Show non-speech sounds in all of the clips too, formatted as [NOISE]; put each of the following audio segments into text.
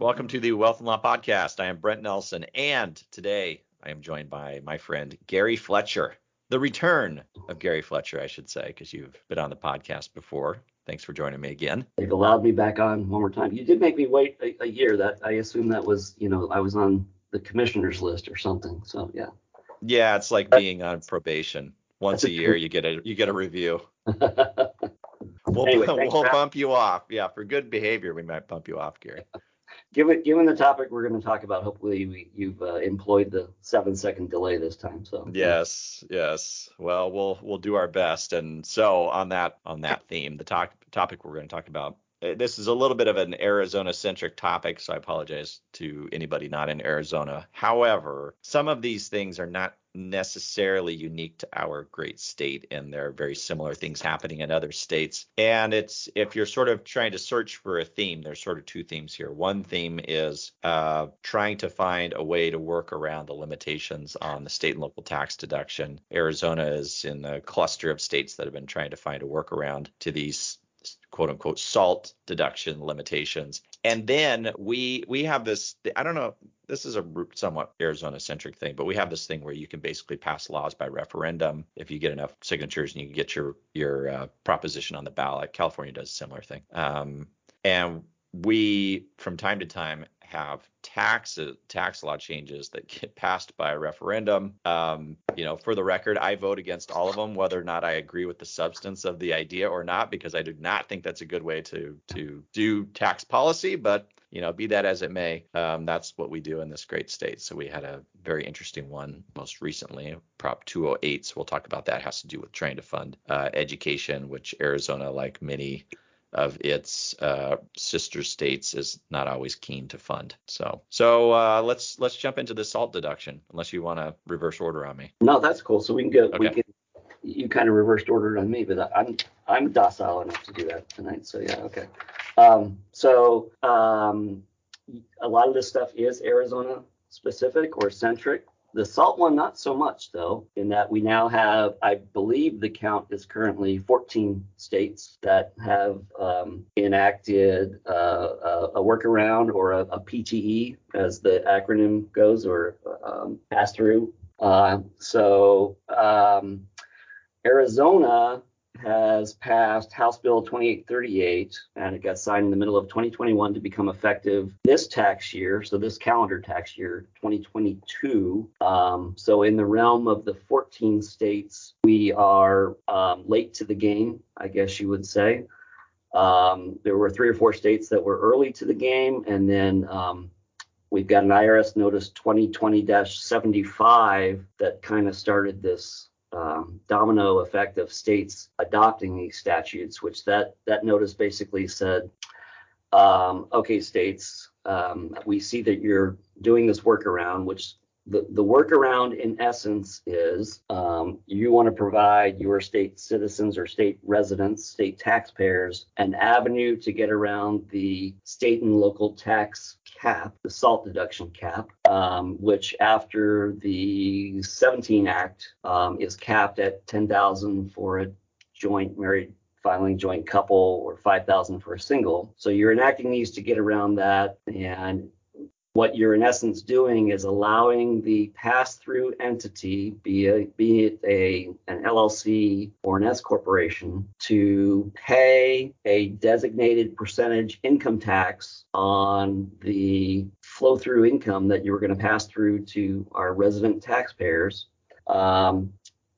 Welcome to the Wealth and Law Podcast. I am Brent Nelson, and today I am joined by my friend Gary Fletcher. The return of Gary Fletcher, I should say, because you've been on the podcast before. Thanks for joining me again. They've allowed me back on one more time. You did make me wait a, a year. That I assume that was, you know, I was on the commissioner's list or something. So yeah. Yeah, it's like being on probation. Once a year, you get a you get a review. [LAUGHS] we'll anyway, [LAUGHS] we'll bump you off. Yeah, for good behavior, we might bump you off, Gary given given the topic we're going to talk about, hopefully we, you've uh, employed the seven second delay this time. So yes, yes. Well, we'll we'll do our best. And so on that on that theme, the talk, topic we're going to talk about. Uh, this is a little bit of an Arizona centric topic, so I apologize to anybody not in Arizona. However, some of these things are not necessarily unique to our great state and there are very similar things happening in other states. And it's if you're sort of trying to search for a theme there's sort of two themes here. One theme is uh, trying to find a way to work around the limitations on the state and local tax deduction. Arizona is in the cluster of states that have been trying to find a workaround to these quote unquote salt deduction limitations. And then we we have this I don't know this is a somewhat Arizona centric thing, but we have this thing where you can basically pass laws by referendum if you get enough signatures and you can get your your uh, proposition on the ballot. California does a similar thing. Um, and we from time to time have tax tax law changes that get passed by a referendum. Um, you know, for the record, I vote against all of them, whether or not I agree with the substance of the idea or not, because I do not think that's a good way to to do tax policy. But you know, be that as it may, um, that's what we do in this great state. So we had a very interesting one most recently, Prop 208. So we'll talk about that. It has to do with trying to fund uh, education, which Arizona, like many of its uh, sister states is not always keen to fund. So so uh, let's let's jump into the salt deduction unless you want to reverse order on me. No, that's cool. So we can go. Okay. We can. You kind of reversed ordered on me, but I'm I'm docile enough to do that tonight. So yeah, okay. Um, so um, a lot of this stuff is Arizona specific or centric. The salt one, not so much though, in that we now have, I believe the count is currently 14 states that have um, enacted uh, a, workaround or a, a, PTE, as the acronym goes, or um, pass through. Uh, so um, Arizona has passed House Bill 2838, and it got signed in the middle of 2021 to become effective this tax year, so this calendar tax year, 2022. Um, so, in the realm of the 14 states, we are um, late to the game, I guess you would say. Um, there were three or four states that were early to the game, and then um, we've got an IRS notice 2020-75 that kind of started this um, domino effect of states adopting these statutes, which that that notice basically said, um, okay, states, um, we see that you're doing this workaround, which the, the workaround in essence is um, you want to provide your state citizens or state residents, state taxpayers, an avenue to get around the state and local tax cap, the SALT deduction cap, um, which after the 17 Act um, is capped at 10,000 for a joint married filing joint couple or 5,000 for a single. So you're enacting these to get around that and what you're in essence doing is allowing the pass-through entity, be, a, be it a an LLC or an S corporation, to pay a designated percentage income tax on the flow-through income that you were going to pass through to our resident taxpayers. Um,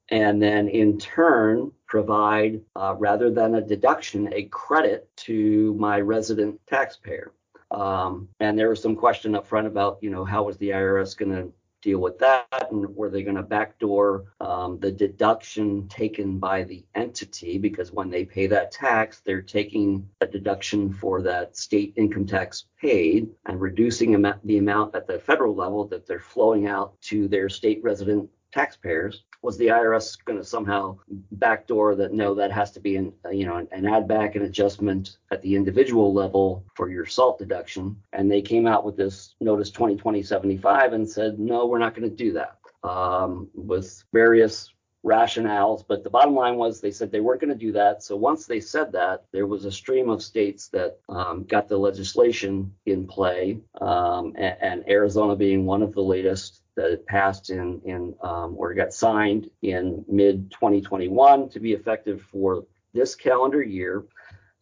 and then in turn provide, uh, rather than a deduction, a credit to my resident taxpayer. Um, and there was some question up front about, you know, how was the IRS going to deal with that? And were they going to backdoor um, the deduction taken by the entity? Because when they pay that tax, they're taking a deduction for that state income tax paid and reducing the amount at the federal level that they're flowing out to their state resident taxpayers was the IRS going to somehow backdoor that no that has to be an you know an add back and adjustment at the individual level for your SALT deduction? And they came out with this notice 2020-75 and said no we're not going to do that um, with various rationales. But the bottom line was they said they weren't going to do that. So once they said that there was a stream of states that um, got the legislation in play um, and, and arizona being one of the latest that it passed in, in um, or got signed in mid 2021 to be effective for this calendar year.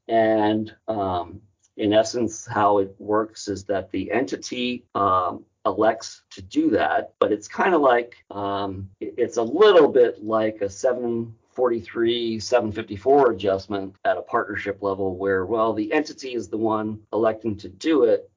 And um, in essence, how it works is that the entity um, elects to do that, but it's kind of like um, it's a little bit like a 743, 754 adjustment at a partnership level, where well, the entity is the one electing to do it,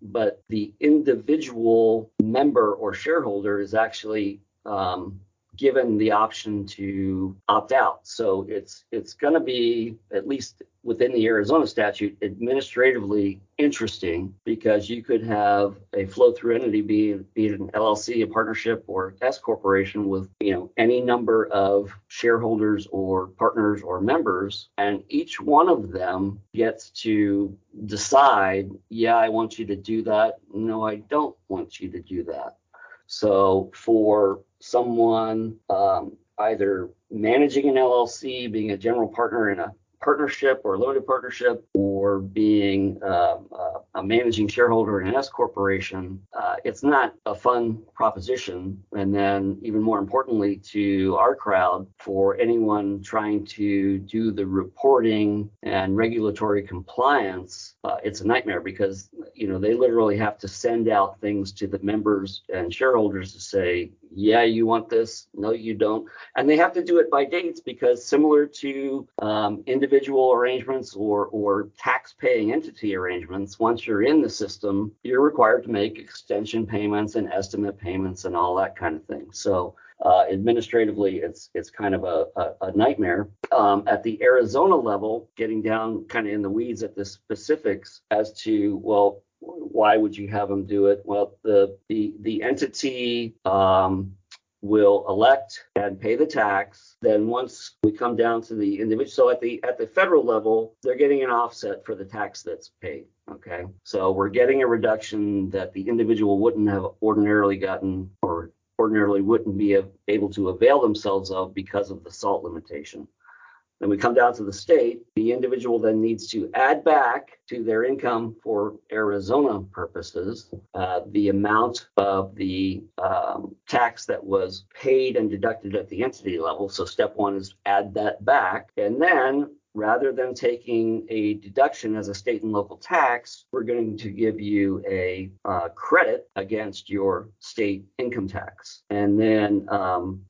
but the individual member or shareholder is actually um, given the option to opt out. So it's it's going to be at least within the Arizona statute administratively interesting because you could have a flow through entity be, be it an LLC, a partnership, or S corporation with you know any number of shareholders or partners or members, and each one of them gets to decide, yeah, I want you to do that. No, I don't want you to do that. So for someone um, either managing an LLC, being a general partner in a partnership or limited partnership or being uh, a managing shareholder in an S corporation, uh, it's not a fun proposition. And then, even more importantly, to our crowd, for anyone trying to do the reporting and regulatory compliance, uh, it's a nightmare because you know they literally have to send out things to the members and shareholders to say, yeah, you want this, no, you don't, and they have to do it by dates because similar to um, individual arrangements or or tax-paying entity arrangements, once you're in the system, you're required to make extension payments and estimate payments and all that kind of thing. So uh, administratively, it's it's kind of a, a, a nightmare. Um, at the Arizona level, getting down kind of in the weeds at the specifics as to well, why would you have them do it? Well, the the the entity um, will elect and pay the tax. Then once we come down to the individual, so at the at the federal level, they're getting an offset for the tax that's paid. Okay, so we're getting a reduction that the individual wouldn't have ordinarily gotten or ordinarily wouldn't be able to avail themselves of because of the SALT limitation. Then we come down to the state. The individual then needs to add back to their income for Arizona purposes uh, the amount of the um, tax that was paid and deducted at the entity level. So step one is add that back. And then rather than taking a deduction as a state and local tax, we're going to give you a uh, credit against your state income tax. And then um,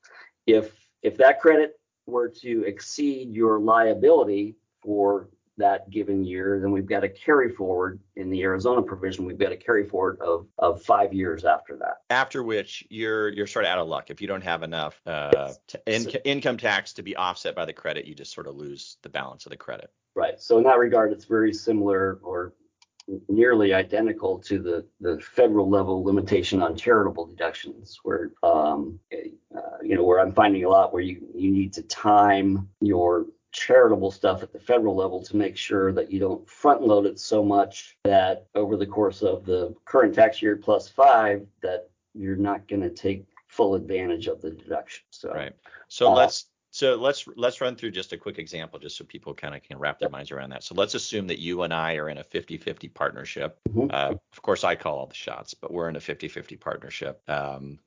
if if that credit were to exceed your liability for that given year, then we've got a carry forward in the Arizona provision. We've got a carry forward of, of five years after that. After which you're you're sort of out of luck if you don't have enough uh, t- in- income tax to be offset by the credit. You just sort of lose the balance of the credit. Right. So in that regard, it's very similar or nearly identical to the, the federal level limitation on charitable deductions, where um, uh, you know where I'm finding a lot where you you need to time your charitable stuff at the federal level to make sure that you don't front load it so much that over the course of the current tax year plus five that you're not going to take full advantage of the deduction. So right. So uh, let's so let's let's run through just a quick example just so people kind of can wrap their minds around that. So let's assume that you and I are in a 50-50 partnership. Mm-hmm. Uh, of course, I call all the shots, but we're in a 50-50 partnership. Um,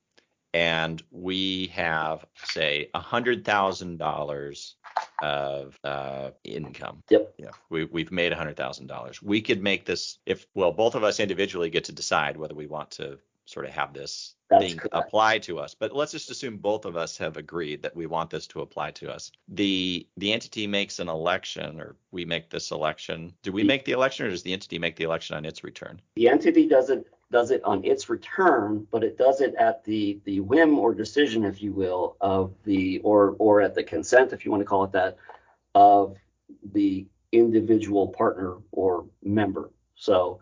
and we have say a hundred thousand dollars of uh, income. Yep. Yeah, we we've made a hundred thousand dollars. We could make this if well both of us individually get to decide whether we want to sort of have this That's thing correct. apply to us. But let's just assume both of us have agreed that we want this to apply to us. The the entity makes an election or we make this election. Do we make the election or does the entity make the election on its return? The entity doesn't does it on its return, but it does it at the the whim or decision, if you will, of the or or at the consent, if you want to call it that, of the individual partner or member. So,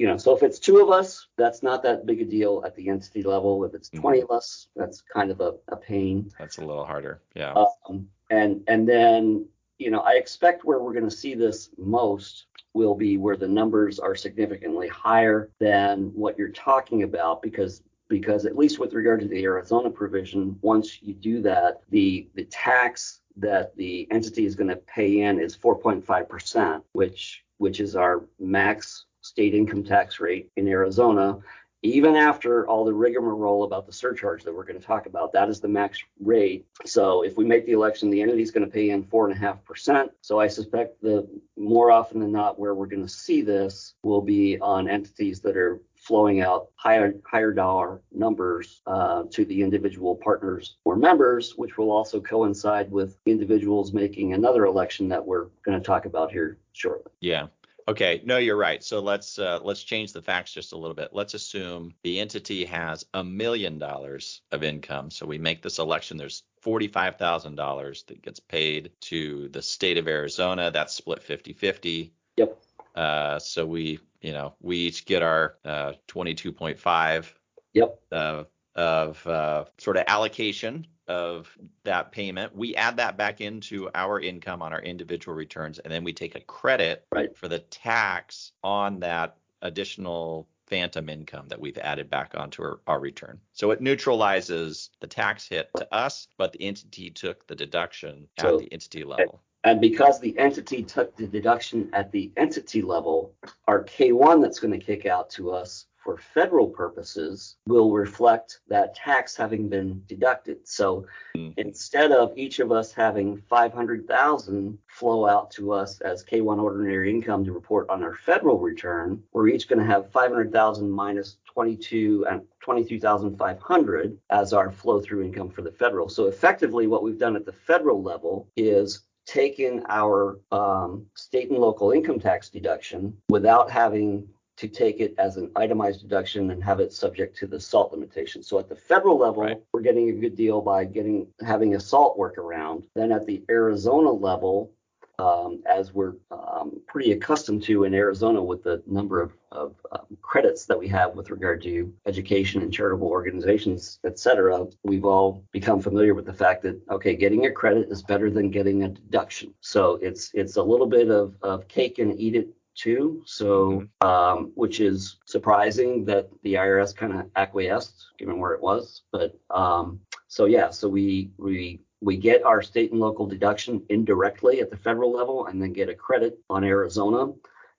you know, so if it's two of us, that's not that big a deal at the entity level. If it's 20 mm-hmm. of us, that's kind of a, a pain. That's a little harder. Yeah. Um, and and then you know, I expect where we're going to see this most will be where the numbers are significantly higher than what you're talking about because because at least with regard to the Arizona provision, once you do that, the the tax that the entity is going to pay in is 4.5%, which which is our max state income tax rate in Arizona even after all the rigmarole about the surcharge that we're going to talk about, that is the max rate. So if we make the election, the entity is going to pay in four and a half percent. So I suspect that more often than not, where we're going to see this will be on entities that are flowing out higher higher dollar numbers uh, to the individual partners or members, which will also coincide with individuals making another election that we're going to talk about here shortly. Yeah. Okay, no, you're right. So let's uh, let's change the facts just a little bit. Let's assume the entity has a million dollars of income. So we make this election. There's forty-five thousand dollars that gets paid to the state of Arizona. That's split 50-50. Yep. Uh, so we, you know, we each get our uh, 22.5. Yep. Uh, of uh, sort of allocation of that payment. We add that back into our income on our individual returns, and then we take a credit right. for the tax on that additional phantom income that we've added back onto our, our, return. So it neutralizes the tax hit to us, but the entity took the deduction so, at the entity level. And because the entity took the deduction at the entity level, our K1 that's going to kick out to us for federal purposes will reflect that tax having been deducted. So mm-hmm. instead of each of us having 500,000 flow out to us as K1 ordinary income to report on our federal return, we're each going to have 500,000 minus 22 and 22,500 as our flow through income for the federal. So effectively what we've done at the federal level is taken our um, state and local income tax deduction without having to take it as an itemized deduction and have it subject to the SALT limitation. So at the federal level, right. we're getting a good deal by getting having a SALT workaround. Then at the Arizona level, um, as we're um, pretty accustomed to in Arizona with the number of, of um, credits that we have with regard to education and charitable organizations, et cetera, we've all become familiar with the fact that okay, getting a credit is better than getting a deduction. So it's it's a little bit of, of cake and eat it too. So, mm-hmm. um, which is surprising that the IRS kind of acquiesced given where it was. But um, so yeah, so we we we get our state and local deduction indirectly at the federal level, and then get a credit on Arizona.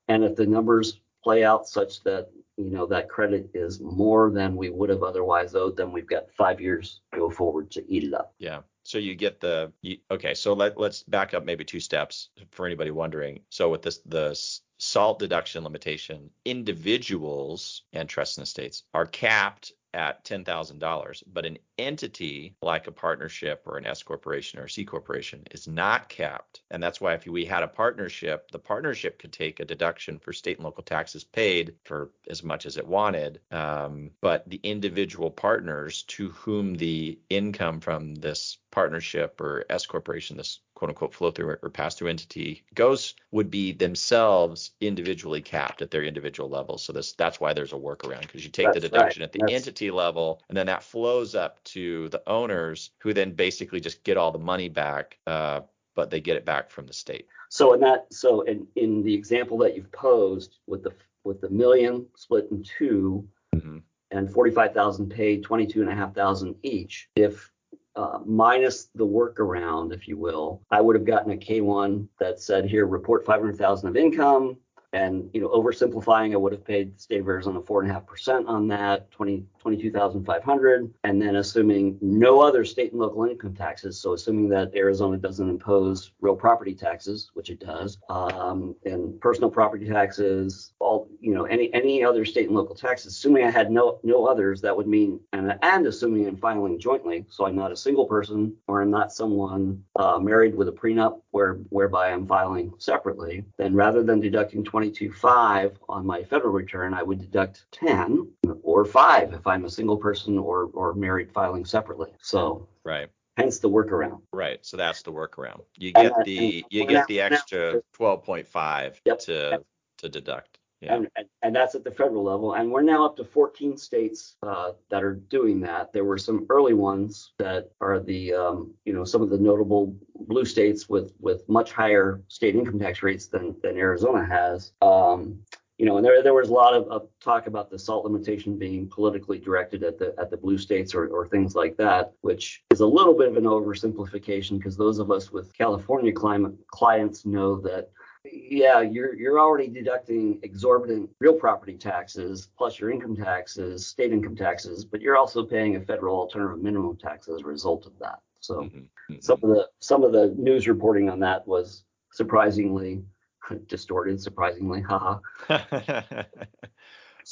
And if the numbers play out such that you know that credit is more than we would have otherwise owed, then we've got five years to go forward to eat it up. Yeah. So you get the you, okay. So let let's back up maybe two steps for anybody wondering. So with this the SALT deduction limitation, individuals and trusts and estates are capped at $10,000, but an entity like a partnership or an S corporation or a C corporation is not capped. And that's why if we had a partnership, the partnership could take a deduction for state and local taxes paid for as much as it wanted. Um, but the individual partners to whom the income from this partnership or S corporation, this quote unquote flow through or pass through entity goes would be themselves individually capped at their individual levels. So this that's why there's a workaround because you take that's the deduction right. at the that's... entity level and then that flows up to the owners who then basically just get all the money back, uh, but they get it back from the state. So in that so in, in the example that you've posed with the with the million split in 2 mm-hmm. and 45,000 paid, 22 and a half thousand each. If uh, minus the workaround, if you will, I would have gotten a K1 that said here report 500,000 of income, and you know, oversimplifying, I would have paid the state of Arizona four and a half percent on that, 20, 22,500. And then assuming no other state and local income taxes, so assuming that Arizona doesn't impose real property taxes, which it does, um, and personal property taxes, all you know, any any other state and local taxes, assuming I had no no others, that would mean and and assuming I'm filing jointly, so I'm not a single person or I'm not someone uh, married with a prenup where whereby I'm filing separately, then rather than deducting 22.5 on my federal return, I would deduct 10 or 5 if I'm a single person or or married filing separately. So right. Hence the workaround. Right. So that's the workaround. You get And- the and you get the extra 12.5 Yep. to to deduct. And, and, and that's at the federal level. And we're now up to 14 states uh, that are doing that. There were some early ones that are the, um, you know, some of the notable blue states with with much higher state income tax rates than than Arizona has. Um, you know, and there there was a lot of, of talk about the salt limitation being politically directed at the at the blue states or, or things like that, which is a little bit of an oversimplification because those of us with California climate clients know that yeah, you're you're already deducting exorbitant real property taxes plus your income taxes, state income taxes, but you're also paying a federal alternative minimum tax as a result of that. So Mhm, mhm. some of the some of the news reporting on that was surprisingly [LAUGHS] distorted, surprisingly, haha. [LAUGHS]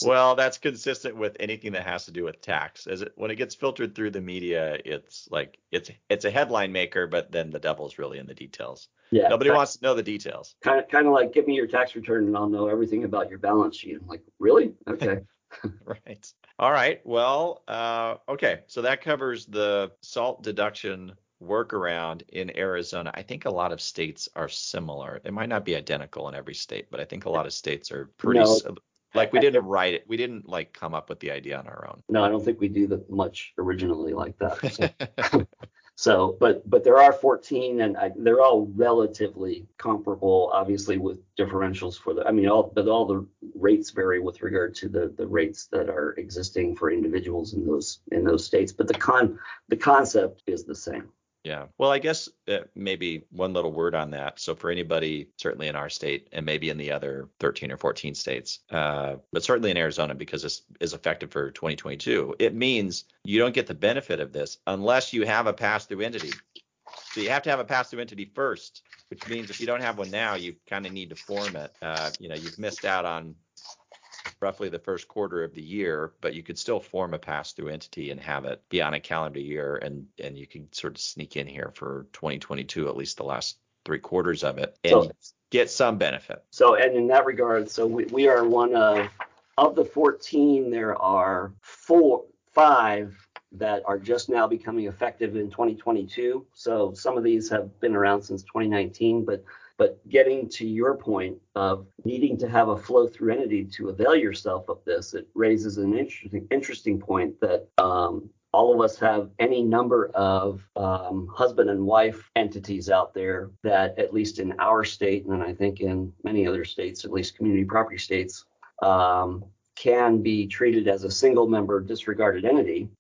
well, that's consistent with anything that has to do with tax. As it when it gets filtered through the media, it's like it's it's a headline maker, but then the devil's really in the details. Yeah, Nobody wants to know the details. kind of kind of like give me your tax return and I'll know everything about your balance sheet. I'm like, really? Okay. [LAUGHS] right. All right. Well, uh, okay. So that covers the salt deduction workaround in Arizona. I think a lot of states are similar. It might not be identical in every state, but I think a lot of states are pretty No. Like we didn't write it. We didn't like come up with the idea on our own. No, I don't think we do that much originally like that. [LAUGHS] So. So, but but there are 14, and I, they're all relatively comparable, obviously with differentials for the. I mean, all but all the rates vary with regard to the the rates that are existing for individuals in those in those states. But the con the concept is the same. Yeah. Well, I guess uh, maybe one little word on that. So for anybody, certainly in our state and maybe in the other 13 or 14 states, uh, but certainly in Arizona because this is effective for 2022, it means you don't get the benefit of this unless you have a pass-through entity. So you have to have a pass-through entity first, which means if you don't have one now, you kind of need to form it. Uh, you know, you've missed out on roughly the first quarter of the year, but you could still form a pass-through entity and have it be on a calendar year, and and you can sort of sneak in here for 2022, at least the last three quarters of it, and So get some benefit. So, and in that regard, so we, we are one of of the 14. There are four, five that are just now becoming effective in 2022. So some of these have been around since 2019, but but getting to your point of needing to have a flow through entity to avail yourself of this, it raises an interesting interesting point that um, all of us have any number of um, husband and wife entities out there that, at least in our state, and I think in many other states, at least community property states, um, can be treated as a single member disregarded entity.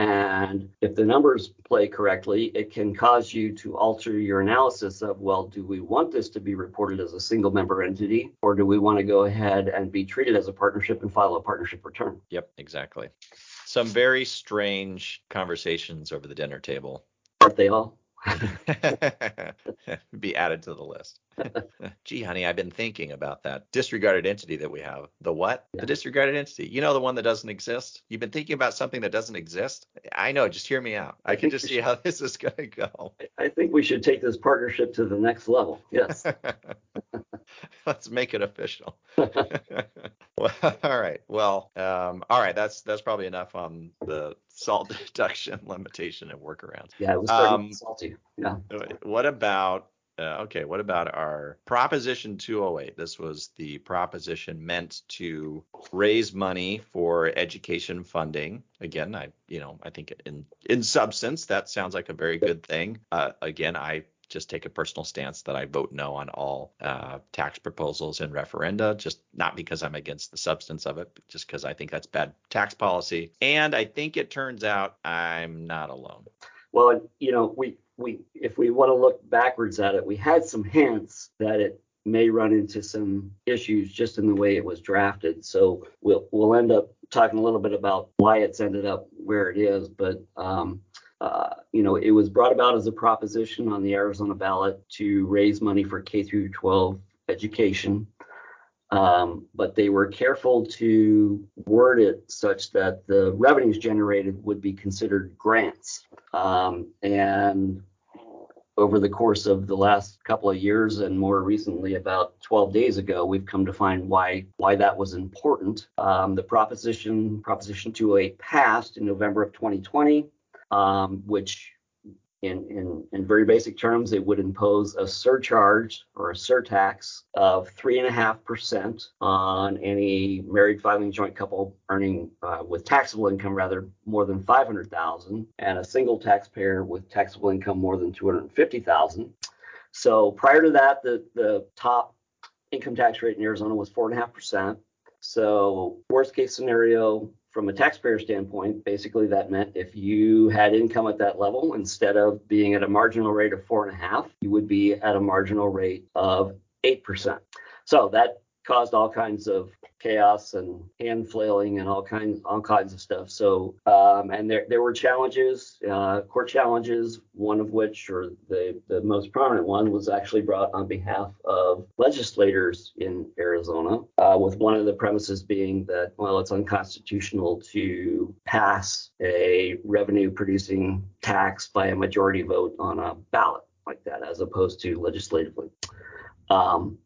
And if the numbers play correctly, it can cause you to alter your analysis of, well, do we want this to be reported as a single member entity, or do we want to go ahead and be treated as a partnership and file a partnership return? Yep, exactly. Some very strange conversations over the dinner table. Aren't they all? [LAUGHS] be added to the list. [LAUGHS] Gee, honey, I've been thinking about that disregarded entity that we have. The what? Yeah. The disregarded entity. You know, the one that doesn't exist? You've been thinking about something that doesn't exist? I know. Just hear me out. I, I can just see should- how [LAUGHS] this is going to go. I think we should take this partnership to the next level. Yes. [LAUGHS] Let's make it official. well, all right. Well, um, all right. That's that's probably enough on the salt deduction limitation and workarounds. Yeah, it was Um, salty. Yeah. What about uh, okay? What about our Proposition 208? This was the proposition meant to raise money for education funding. Again, I you know I think in in substance that sounds like a very good thing. Uh, again, I just take a personal stance that I vote no on all uh, tax proposals and referenda, just not because I'm against the substance of it, just because I think that's bad tax policy. And I think it turns out I'm not alone. Well, you know, we we if we want to look backwards at it, we had some hints that it may run into some issues just in the way it was drafted. So we'll we'll end up talking a little bit about why it's ended up where it is, but um, uh, you know, it was brought about as a proposition on the Arizona ballot to raise money for K through 12 education. Um, but they were careful to word it such that the revenues generated would be considered grants. Um, and over the course of the last couple of years and more recently about 12 days ago, we've come to find why why that was important. Um, the proposition Proposition 208 passed in November of 2020, um, which in, in, in very basic terms, it would impose a surcharge or a surtax of 3.5% on any married filing joint couple earning uh, with taxable income rather more than 500,000 and a single taxpayer with taxable income more than 250,000. So prior to that, the, the top income tax rate in Arizona was 4.5%. So worst case scenario, from a taxpayer standpoint, basically that meant if you had income at that level, instead of being at a marginal rate of four and a half, you would be at a marginal rate of 8%. So that caused all kinds of chaos and hand flailing and all kinds all kinds of stuff. So um, and there there were challenges, uh, court challenges. One of which, or the the most prominent one, was actually brought on behalf of legislators in Arizona, uh, with one of the premises being that well, it's unconstitutional to pass a revenue producing tax by a majority vote on a ballot like that, as opposed to legislatively. Um,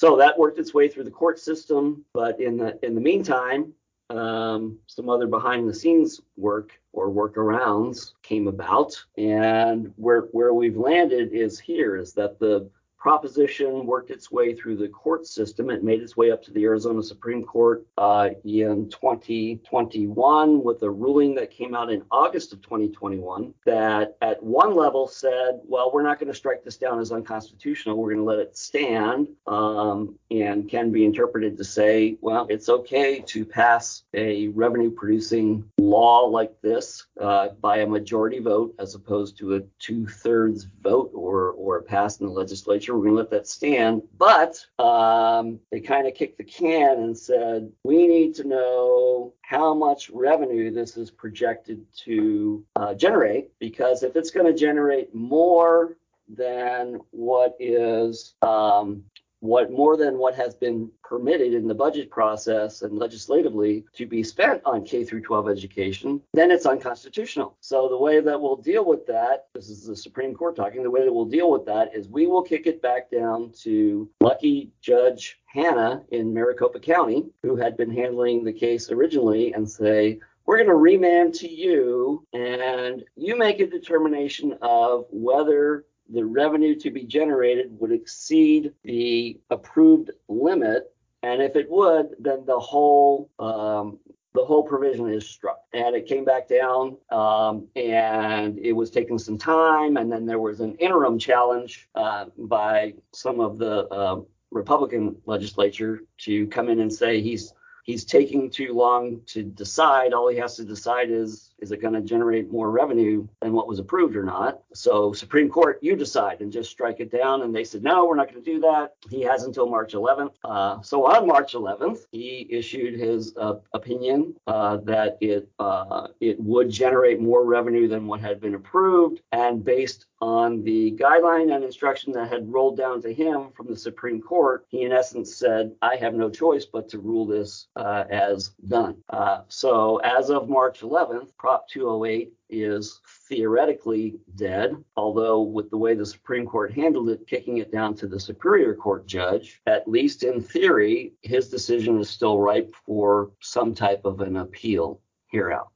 so that worked its way through the court system, but in the in the meantime, um, some other behind the scenes work or workarounds came about, and where where we've landed is here is that the proposition worked its way through the court system. It made its way up to the Arizona Supreme Court uh, in 2021 with a ruling that came out in August of 2021 that at one level said, well, we're not going to strike this down as unconstitutional. We're going to let it stand um, and can be interpreted to say, well, it's okay to pass a revenue producing law like this uh, by a majority vote as opposed to a two thirds vote or, or pass in the legislature we're going to let that stand. But um, they kind of kicked the can and said, we need to know how much revenue this is projected to uh, generate, because if it's going to generate more than what is um, what more than what has been permitted in the budget process and legislatively to be spent on K through 12 education, then it's unconstitutional. So the way that we'll deal with that, this is the Supreme Court talking, the way that we'll deal with that is we will kick it back down to lucky Judge Hannah in Maricopa County, who had been handling the case originally, and say, we're going to remand to you and you make a determination of whether the revenue to be generated would exceed the approved limit. And if it would, then the whole um, the whole provision is struck. And it came back down, um, and it was taking some time. And then there was an interim challenge uh, by some of the uh, Republican legislature to come in and say he's he's taking too long to decide. All he has to decide is is it going to generate more revenue than what was approved or not? So Supreme Court, you decide and just strike it down. And they said, no, we're not going to do that. He has until March 11th. Uh, so on March 11th, he issued his uh, opinion uh, that it uh, it would generate more revenue than what had been approved, and based on the guideline and instruction that had rolled down to him from the Supreme Court, he in essence said, I have no choice but to rule this uh, as done. Uh, so as of March 11th, Prop 208 is theoretically dead, although with the way the Supreme Court handled it, kicking it down to the Superior Court judge, at least in theory, his decision is still ripe for some type of an appeal here out.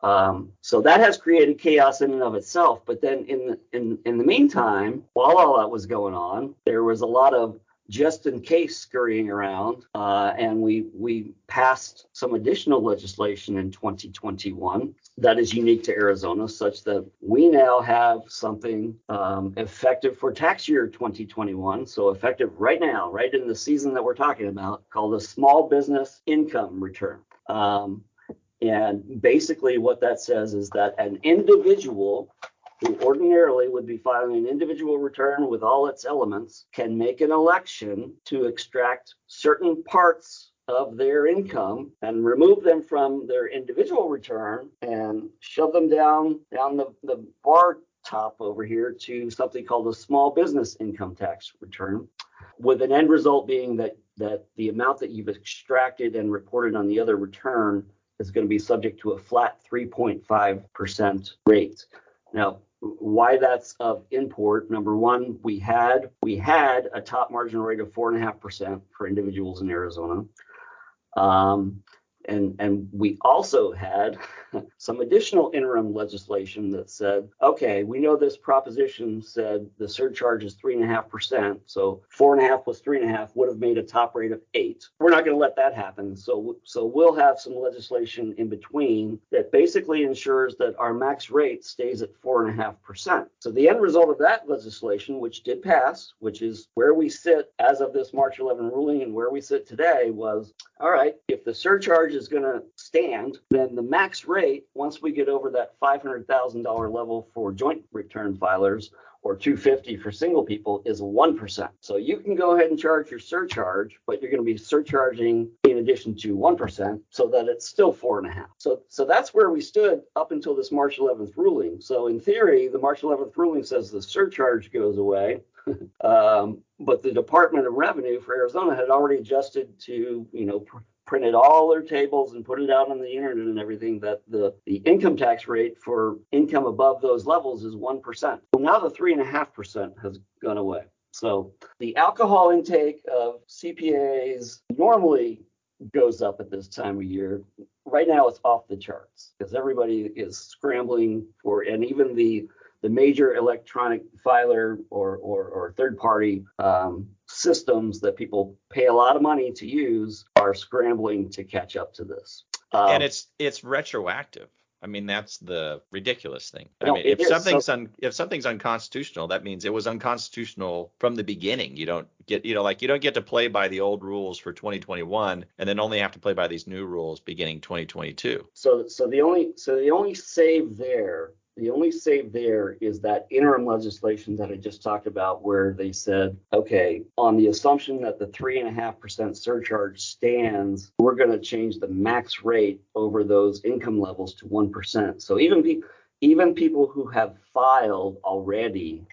Um, so that has created chaos in and of itself. But then in in in the meantime, while all that was going on, there was a lot of just in case scurrying around, uh, and we we passed some additional legislation in 2021 that is unique to Arizona, such that we now have something um, effective for tax year 2021, so effective right now, right in the season that we're talking about, called a small business income return. Um, and basically, what that says is that an individual who ordinarily would be filing an individual return with all its elements can make an election to extract certain parts of their income and remove them from their individual return and shove them down down the, the bar top over here to something called a small business income tax return with an end result being that that the amount that you've extracted and reported on the other return is going to be subject to a flat 3.5% rate. Now, why that's of import. Number one, we had we had a top margin rate of four and a half percent for individuals in Arizona. Um, and and we also had [LAUGHS] some additional interim legislation that said, okay, we know this proposition said the surcharge is three and a half percent, so four and a half plus three and a half would have made a top rate of eight. We're not going to let that happen. So so we'll have some legislation in between that basically ensures that our max rate stays at four and a half percent. So the end result of that legislation, which did pass, which is where we sit as of this March 11 ruling and where we sit today, was all right. If the surcharge is going to stand, then the max rate, once we get over that $500,000 level for joint return filers or 250 for single people, is 1%. So you can go ahead and charge your surcharge, but you're going to be surcharging in addition to 1% so that it's still four and a half. So, so that's where we stood up until this March 11th ruling. So in theory, the March 11th ruling says the surcharge goes away. [LAUGHS] um, but the Department of Revenue for Arizona had already adjusted to, you know, printed all their tables and put it out on the internet and everything that the, the income tax rate for income above those levels is 1%. Well, now the 3.5% has gone away. So the alcohol intake of CPAs normally goes up at this time of year. Right now it's off the charts because everybody is scrambling for, and even the the major electronic filer or, or, or third party um, systems that people pay a lot of money to use are scrambling to catch up to this. Um, and it's it's retroactive. I mean, that's the ridiculous thing. I no, mean, if something's so, un, if something's unconstitutional, that means it was unconstitutional from the beginning. You don't get, you know, like you don't get to play by the old rules for 2021 and then only have to play by these new rules beginning 2022. So, so the only, so the only save there the only save there is that interim legislation that I just talked about, where they said, okay, on the assumption that the three and a half percent surcharge stands, we're going to change the max rate over those income levels to one percent. So even people even people who have filed already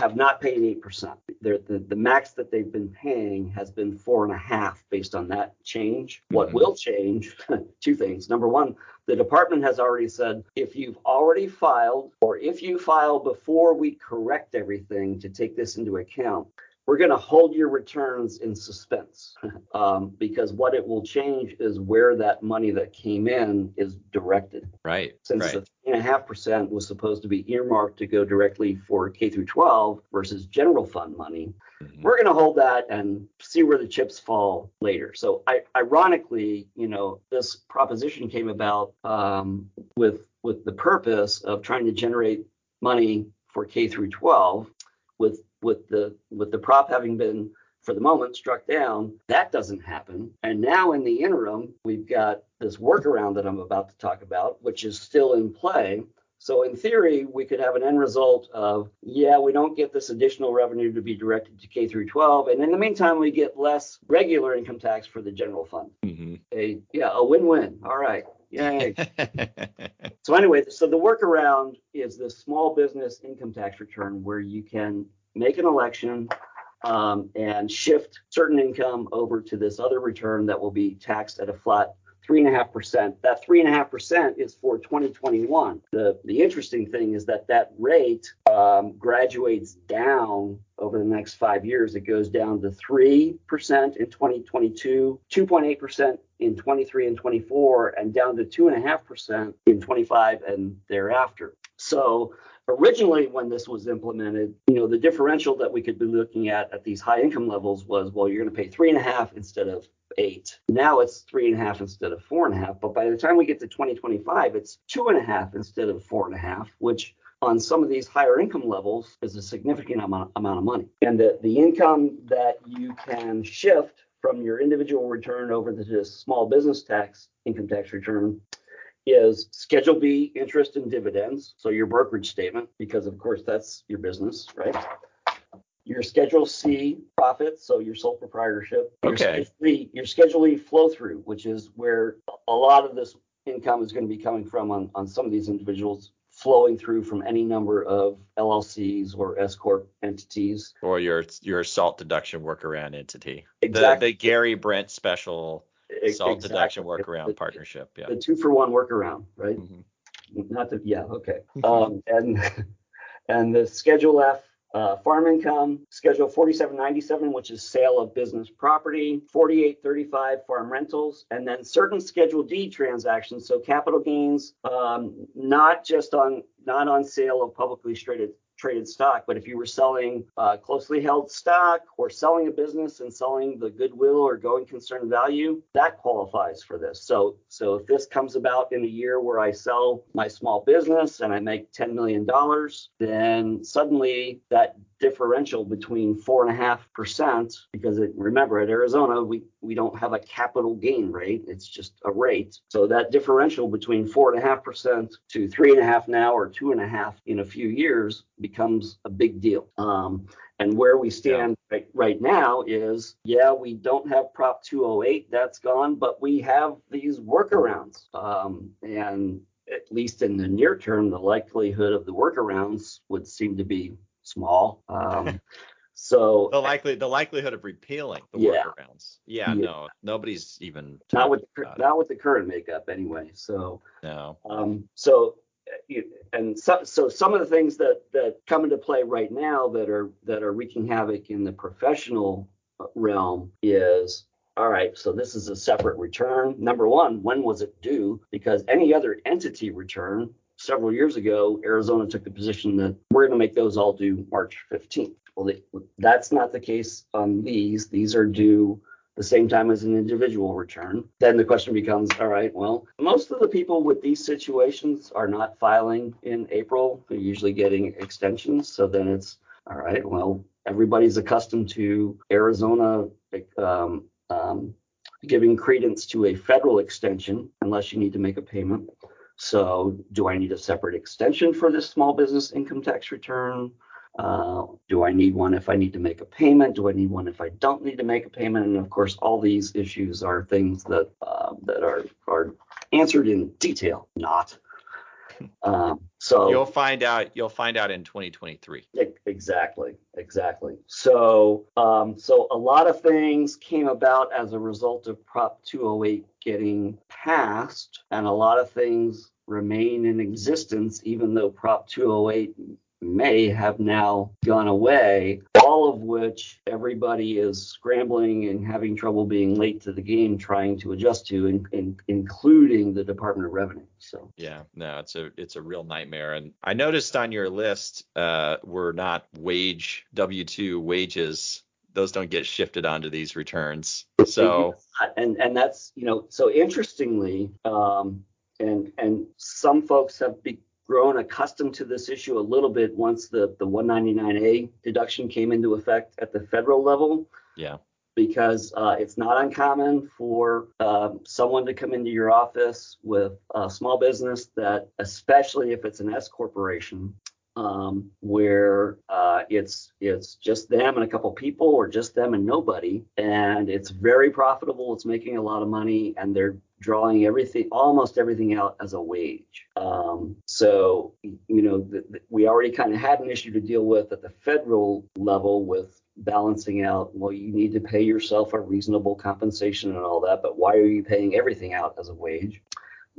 have not paid 8%. The, the max that they've been paying has been four and a half based on that change. Mm-hmm. What will change? [LAUGHS] two things. Number one, the department has already said if you've already filed or if you file before we correct everything to take this into account, we're going to hold your returns in suspense [LAUGHS] um, because what it will change is where that money that came in is directed. Right. Since right. the three and a half percent was supposed to be earmarked to go directly for K through 12 versus general fund money, mm-hmm. we're going to hold that and see where the chips fall later. So, I, ironically, you know, this proposition came about um, with with the purpose of trying to generate money for K through 12 with with the with the prop having been for the moment struck down that doesn't happen. And now in the interim we've got this workaround that i'm about to talk about which is still in play. So in theory we could have an end result of yeah we don't get this additional revenue to be directed to k through 12 and in the meantime we get less regular income tax for the general fund. Mm-hmm. a yeah a win-win. All right. Yay. [LAUGHS] so anyway, so the workaround is the small business income tax return where you can make an election um, and shift certain income over to this other return that will be taxed at a flat three and a half percent. That three and a half percent is for 2021. The the interesting thing is that that rate um, graduates down over the next five years. It goes down to three percent in 2022, 2.8 percent in 23 and 24, and down to two and a half percent in 25 and thereafter. So originally when this was implemented, you know, the differential that we could be looking at at these high income levels was, well, you're going to pay three and a half instead of eight. Now it's three and a half instead of four and a half. But by the time we get to 2025, it's two and a half instead of four and a half, which on some of these higher income levels is a significant amount, amount of money. And the, the income that you can shift from your individual return over to this small business tax income tax return is Schedule B interest and dividends, so your brokerage statement, because of course that's your business, right? Your Schedule C profits, so your sole proprietorship. Your okay. Schedule e, your Schedule E flow through, which is where a lot of this income is going to be coming from on, on some of these individuals flowing through from any number of LLCs or S corp entities, or your your SALT deduction workaround entity. Exactly. The, the Gary Brent special SALT exactly. deduction workaround the, partnership. Yeah. The two for one workaround, right? Mm-hmm. Not the yeah, okay. Um, and [LAUGHS] and the Schedule F uh, farm income, Schedule 4797, which is sale of business property, 4835 farm rentals, and then certain Schedule D transactions, so capital gains, um, not just on not on sale of publicly traded traded stock. But if you were selling uh, closely held stock or selling a business and selling the goodwill or going concern value, that qualifies for this. So, so if this comes about in a year where I sell my small business and I make $10 million, then suddenly that differential between four and a half percent because it, remember at Arizona we we don't have a capital gain rate it's just a rate. So that differential between four and a half percent to three and a half now or two and a half in a few years becomes a big deal. Um, and where we stand yeah. right, right now is yeah we don't have prop 208 that's gone but we have these workarounds. Um, and at least in the near term, the likelihood of the workarounds would seem to be small. Um, [LAUGHS] so the likely the likelihood of repealing the yeah, workarounds. Yeah, yeah, no, nobody's even not with the, not with the current makeup anyway. So no. Um, so and so, so some of the things that that come into play right now that are that are wreaking havoc in the professional realm is all right, so this is a separate return. Number one, when was it due? Because any other entity return several years ago, Arizona took the position that we're going to make those all due March 15th. Well, they, that's not the case on these. These are due the same time as an individual return. Then the question becomes all right, well, most of the people with these situations are not filing in April. They're usually getting extensions. So then it's all right, well, everybody's accustomed to Arizona um, um, giving credence to a federal extension unless you need to make a payment. So, do I need a separate extension for this small business income tax return? Uh, do I need one if I need to make a payment? Do I need one if I don't need to make a payment? And of course, all these issues are things that uh, that are are answered in detail, not um, so you'll find out. You'll find out in 2023. Exactly. Exactly. So, um, so a lot of things came about as a result of Prop 208 getting passed, and a lot of things remain in existence, even though Prop 208 may have now gone away, all of which everybody is scrambling and having trouble being late to the game trying to adjust to, in, in, including the Department of Revenue. So yeah, no, it's a it's a real nightmare. And I noticed on your list uh, were not wage W two wages those don't get shifted onto these returns. So and and that's you know so interestingly, um, and and some folks have be, grown accustomed to this issue a little bit once the, the 199A deduction came into effect at the federal level. Yeah. Because uh, it's not uncommon for uh, someone to come into your office with a small business that, especially if it's an S corporation, um, where uh, it's it's just them and a couple people, or just them and nobody, and it's very profitable. It's making a lot of money, and they're drawing everything, almost everything out as a wage. Um, so you know, the, the, we already kind of had an issue to deal with at the federal level with balancing out. Well, you need to pay yourself a reasonable compensation and all that, but why are you paying everything out as a wage?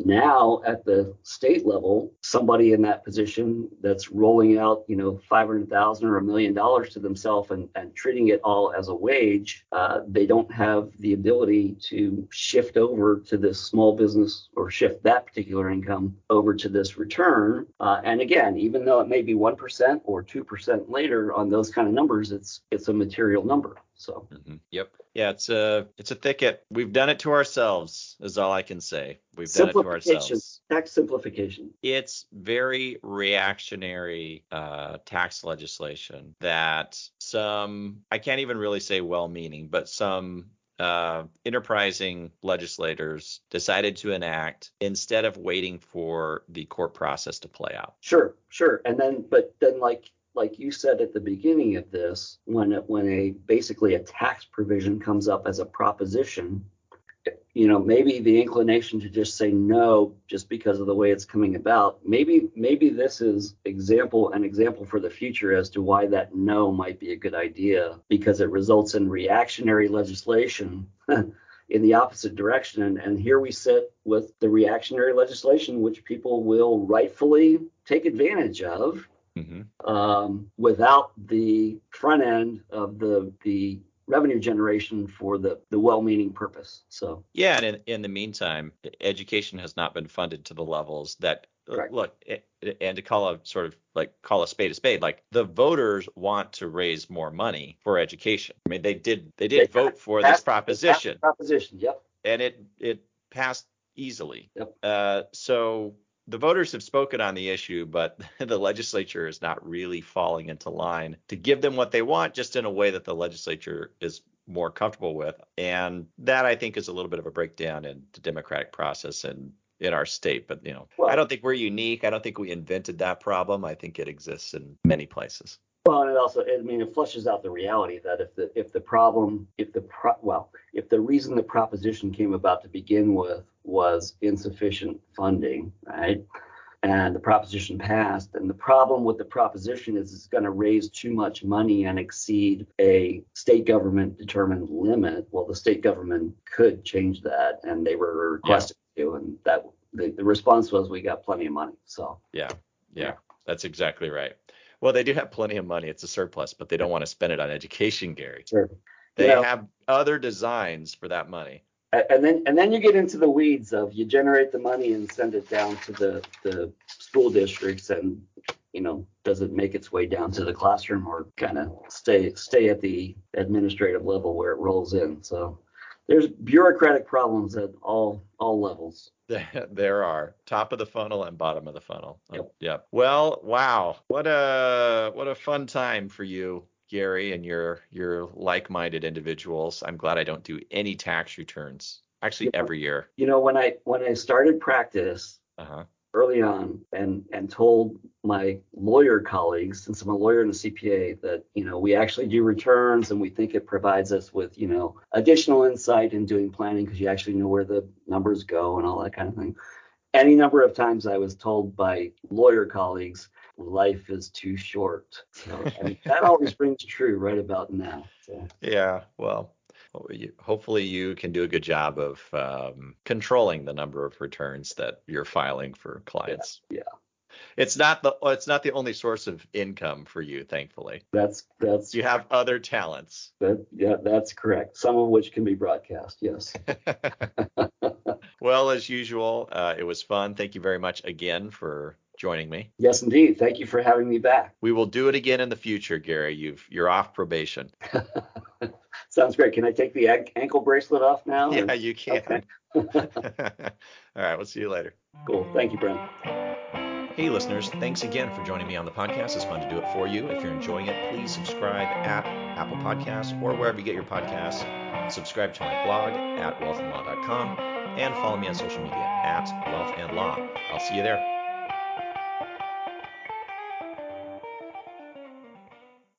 Now at the state level, somebody in that position that's rolling out, you know, 500,000 or a million dollars to themselves and, and treating it all as a wage, uh, they don't have the ability to shift over to this small business or shift that particular income over to this return. Uh, and again, even though it may be 1% or 2% later on those kind of numbers, it's it's a material number. So. Mm-hmm. Yep. Yeah, it's a it's a thicket. We've done it to ourselves, is all I can say. We've done it to ourselves. Tax simplification. It's very reactionary uh, tax legislation that some I can't even really say well-meaning, but some uh, enterprising legislators decided to enact instead of waiting for the court process to play out. Sure, sure. And then, but then, like like you said at the beginning of this, when it, when a basically a tax provision comes up as a proposition, you know, maybe the inclination to just say no just because of the way it's coming about. Maybe maybe this is example an example for the future as to why that no might be a good idea because it results in reactionary legislation. [LAUGHS] in the opposite direction. And, and, here we sit with the reactionary legislation, which people will rightfully take advantage of mm-hmm. um, without the front end of the the revenue generation for the the well-meaning purpose. So yeah, and in, in the meantime, education has not been funded to the levels that Correct. look and to call a sort of like call a spade a spade like the voters want to raise more money for education i mean they did they did they vote for this proposition proposition yep and it it passed easily yep. uh, so the voters have spoken on the issue but [LAUGHS] the legislature is not really falling into line to give them what they want just in a way that the legislature is more comfortable with and that i think is a little bit of a breakdown in the democratic process and in our state. But you know, well, I don't think we're unique. I don't think we invented that problem. I think it exists in many places. Well, and it also, I mean, it flushes out the reality that if the if the problem, if the pro, well, if the reason the proposition came about to begin with was insufficient funding, right? And the proposition passed. And the problem with the proposition is it's going to raise too much money and exceed a state government determined limit. Well, the state government could change that, and they were requested to, and that the, the response was we got plenty of money. So yeah, yeah, that's exactly right. Well, they do have plenty of money. It's a surplus, but they don't want to spend it on education, Gary. Sure. They you know, have other designs for that money. And then and then you get into the weeds of you generate the money and send it down to the the school districts and you know does it make its way down to the classroom or kind of stay stay at the administrative level where it rolls in. So there's bureaucratic problems at all all levels. [LAUGHS] There are top of the funnel and bottom of the funnel. Yep. yep. Well, wow, what a what a fun time for you, Gary, and your your like-minded individuals. I'm glad I don't do any tax returns. Actually, you know, every year. You know, when I when I started practice, uh-huh early on and and told my lawyer colleagues since I'm a lawyer and a CPA that you know we actually do returns and we think it provides us with you know additional insight in doing planning because you actually know where the numbers go and all that kind of thing. Any number of times I was told by lawyer colleagues life is too short. So and that always [LAUGHS] rings true right about now. So. Yeah, well, hopefully you can do a good job of um, controlling the number of returns that you're filing for clients. Yeah, yeah. It's not the it's not the only source of income for you, thankfully. That's that's you have other talents. That, yeah, that's correct. Some of which can be broadcast. Yes. [LAUGHS] well, as usual, uh, it was fun. Thank you very much again for joining me. Yes, indeed. Thank you for having me back. We will do it again in the future, Gary. You've you're off probation. [LAUGHS] Sounds great. Can I take the ankle bracelet off now? Yeah, or? you can. Okay. [LAUGHS] All right, we'll see you later. Cool. Thank you, Brent. Hey, listeners, thanks again for joining me on the podcast. It's fun to do it for you. If you're enjoying it, please subscribe at Apple Podcasts or wherever you get your podcasts. Subscribe to my blog at wealthandlaw.com and follow me on social media at wealth and law. I'll see you there.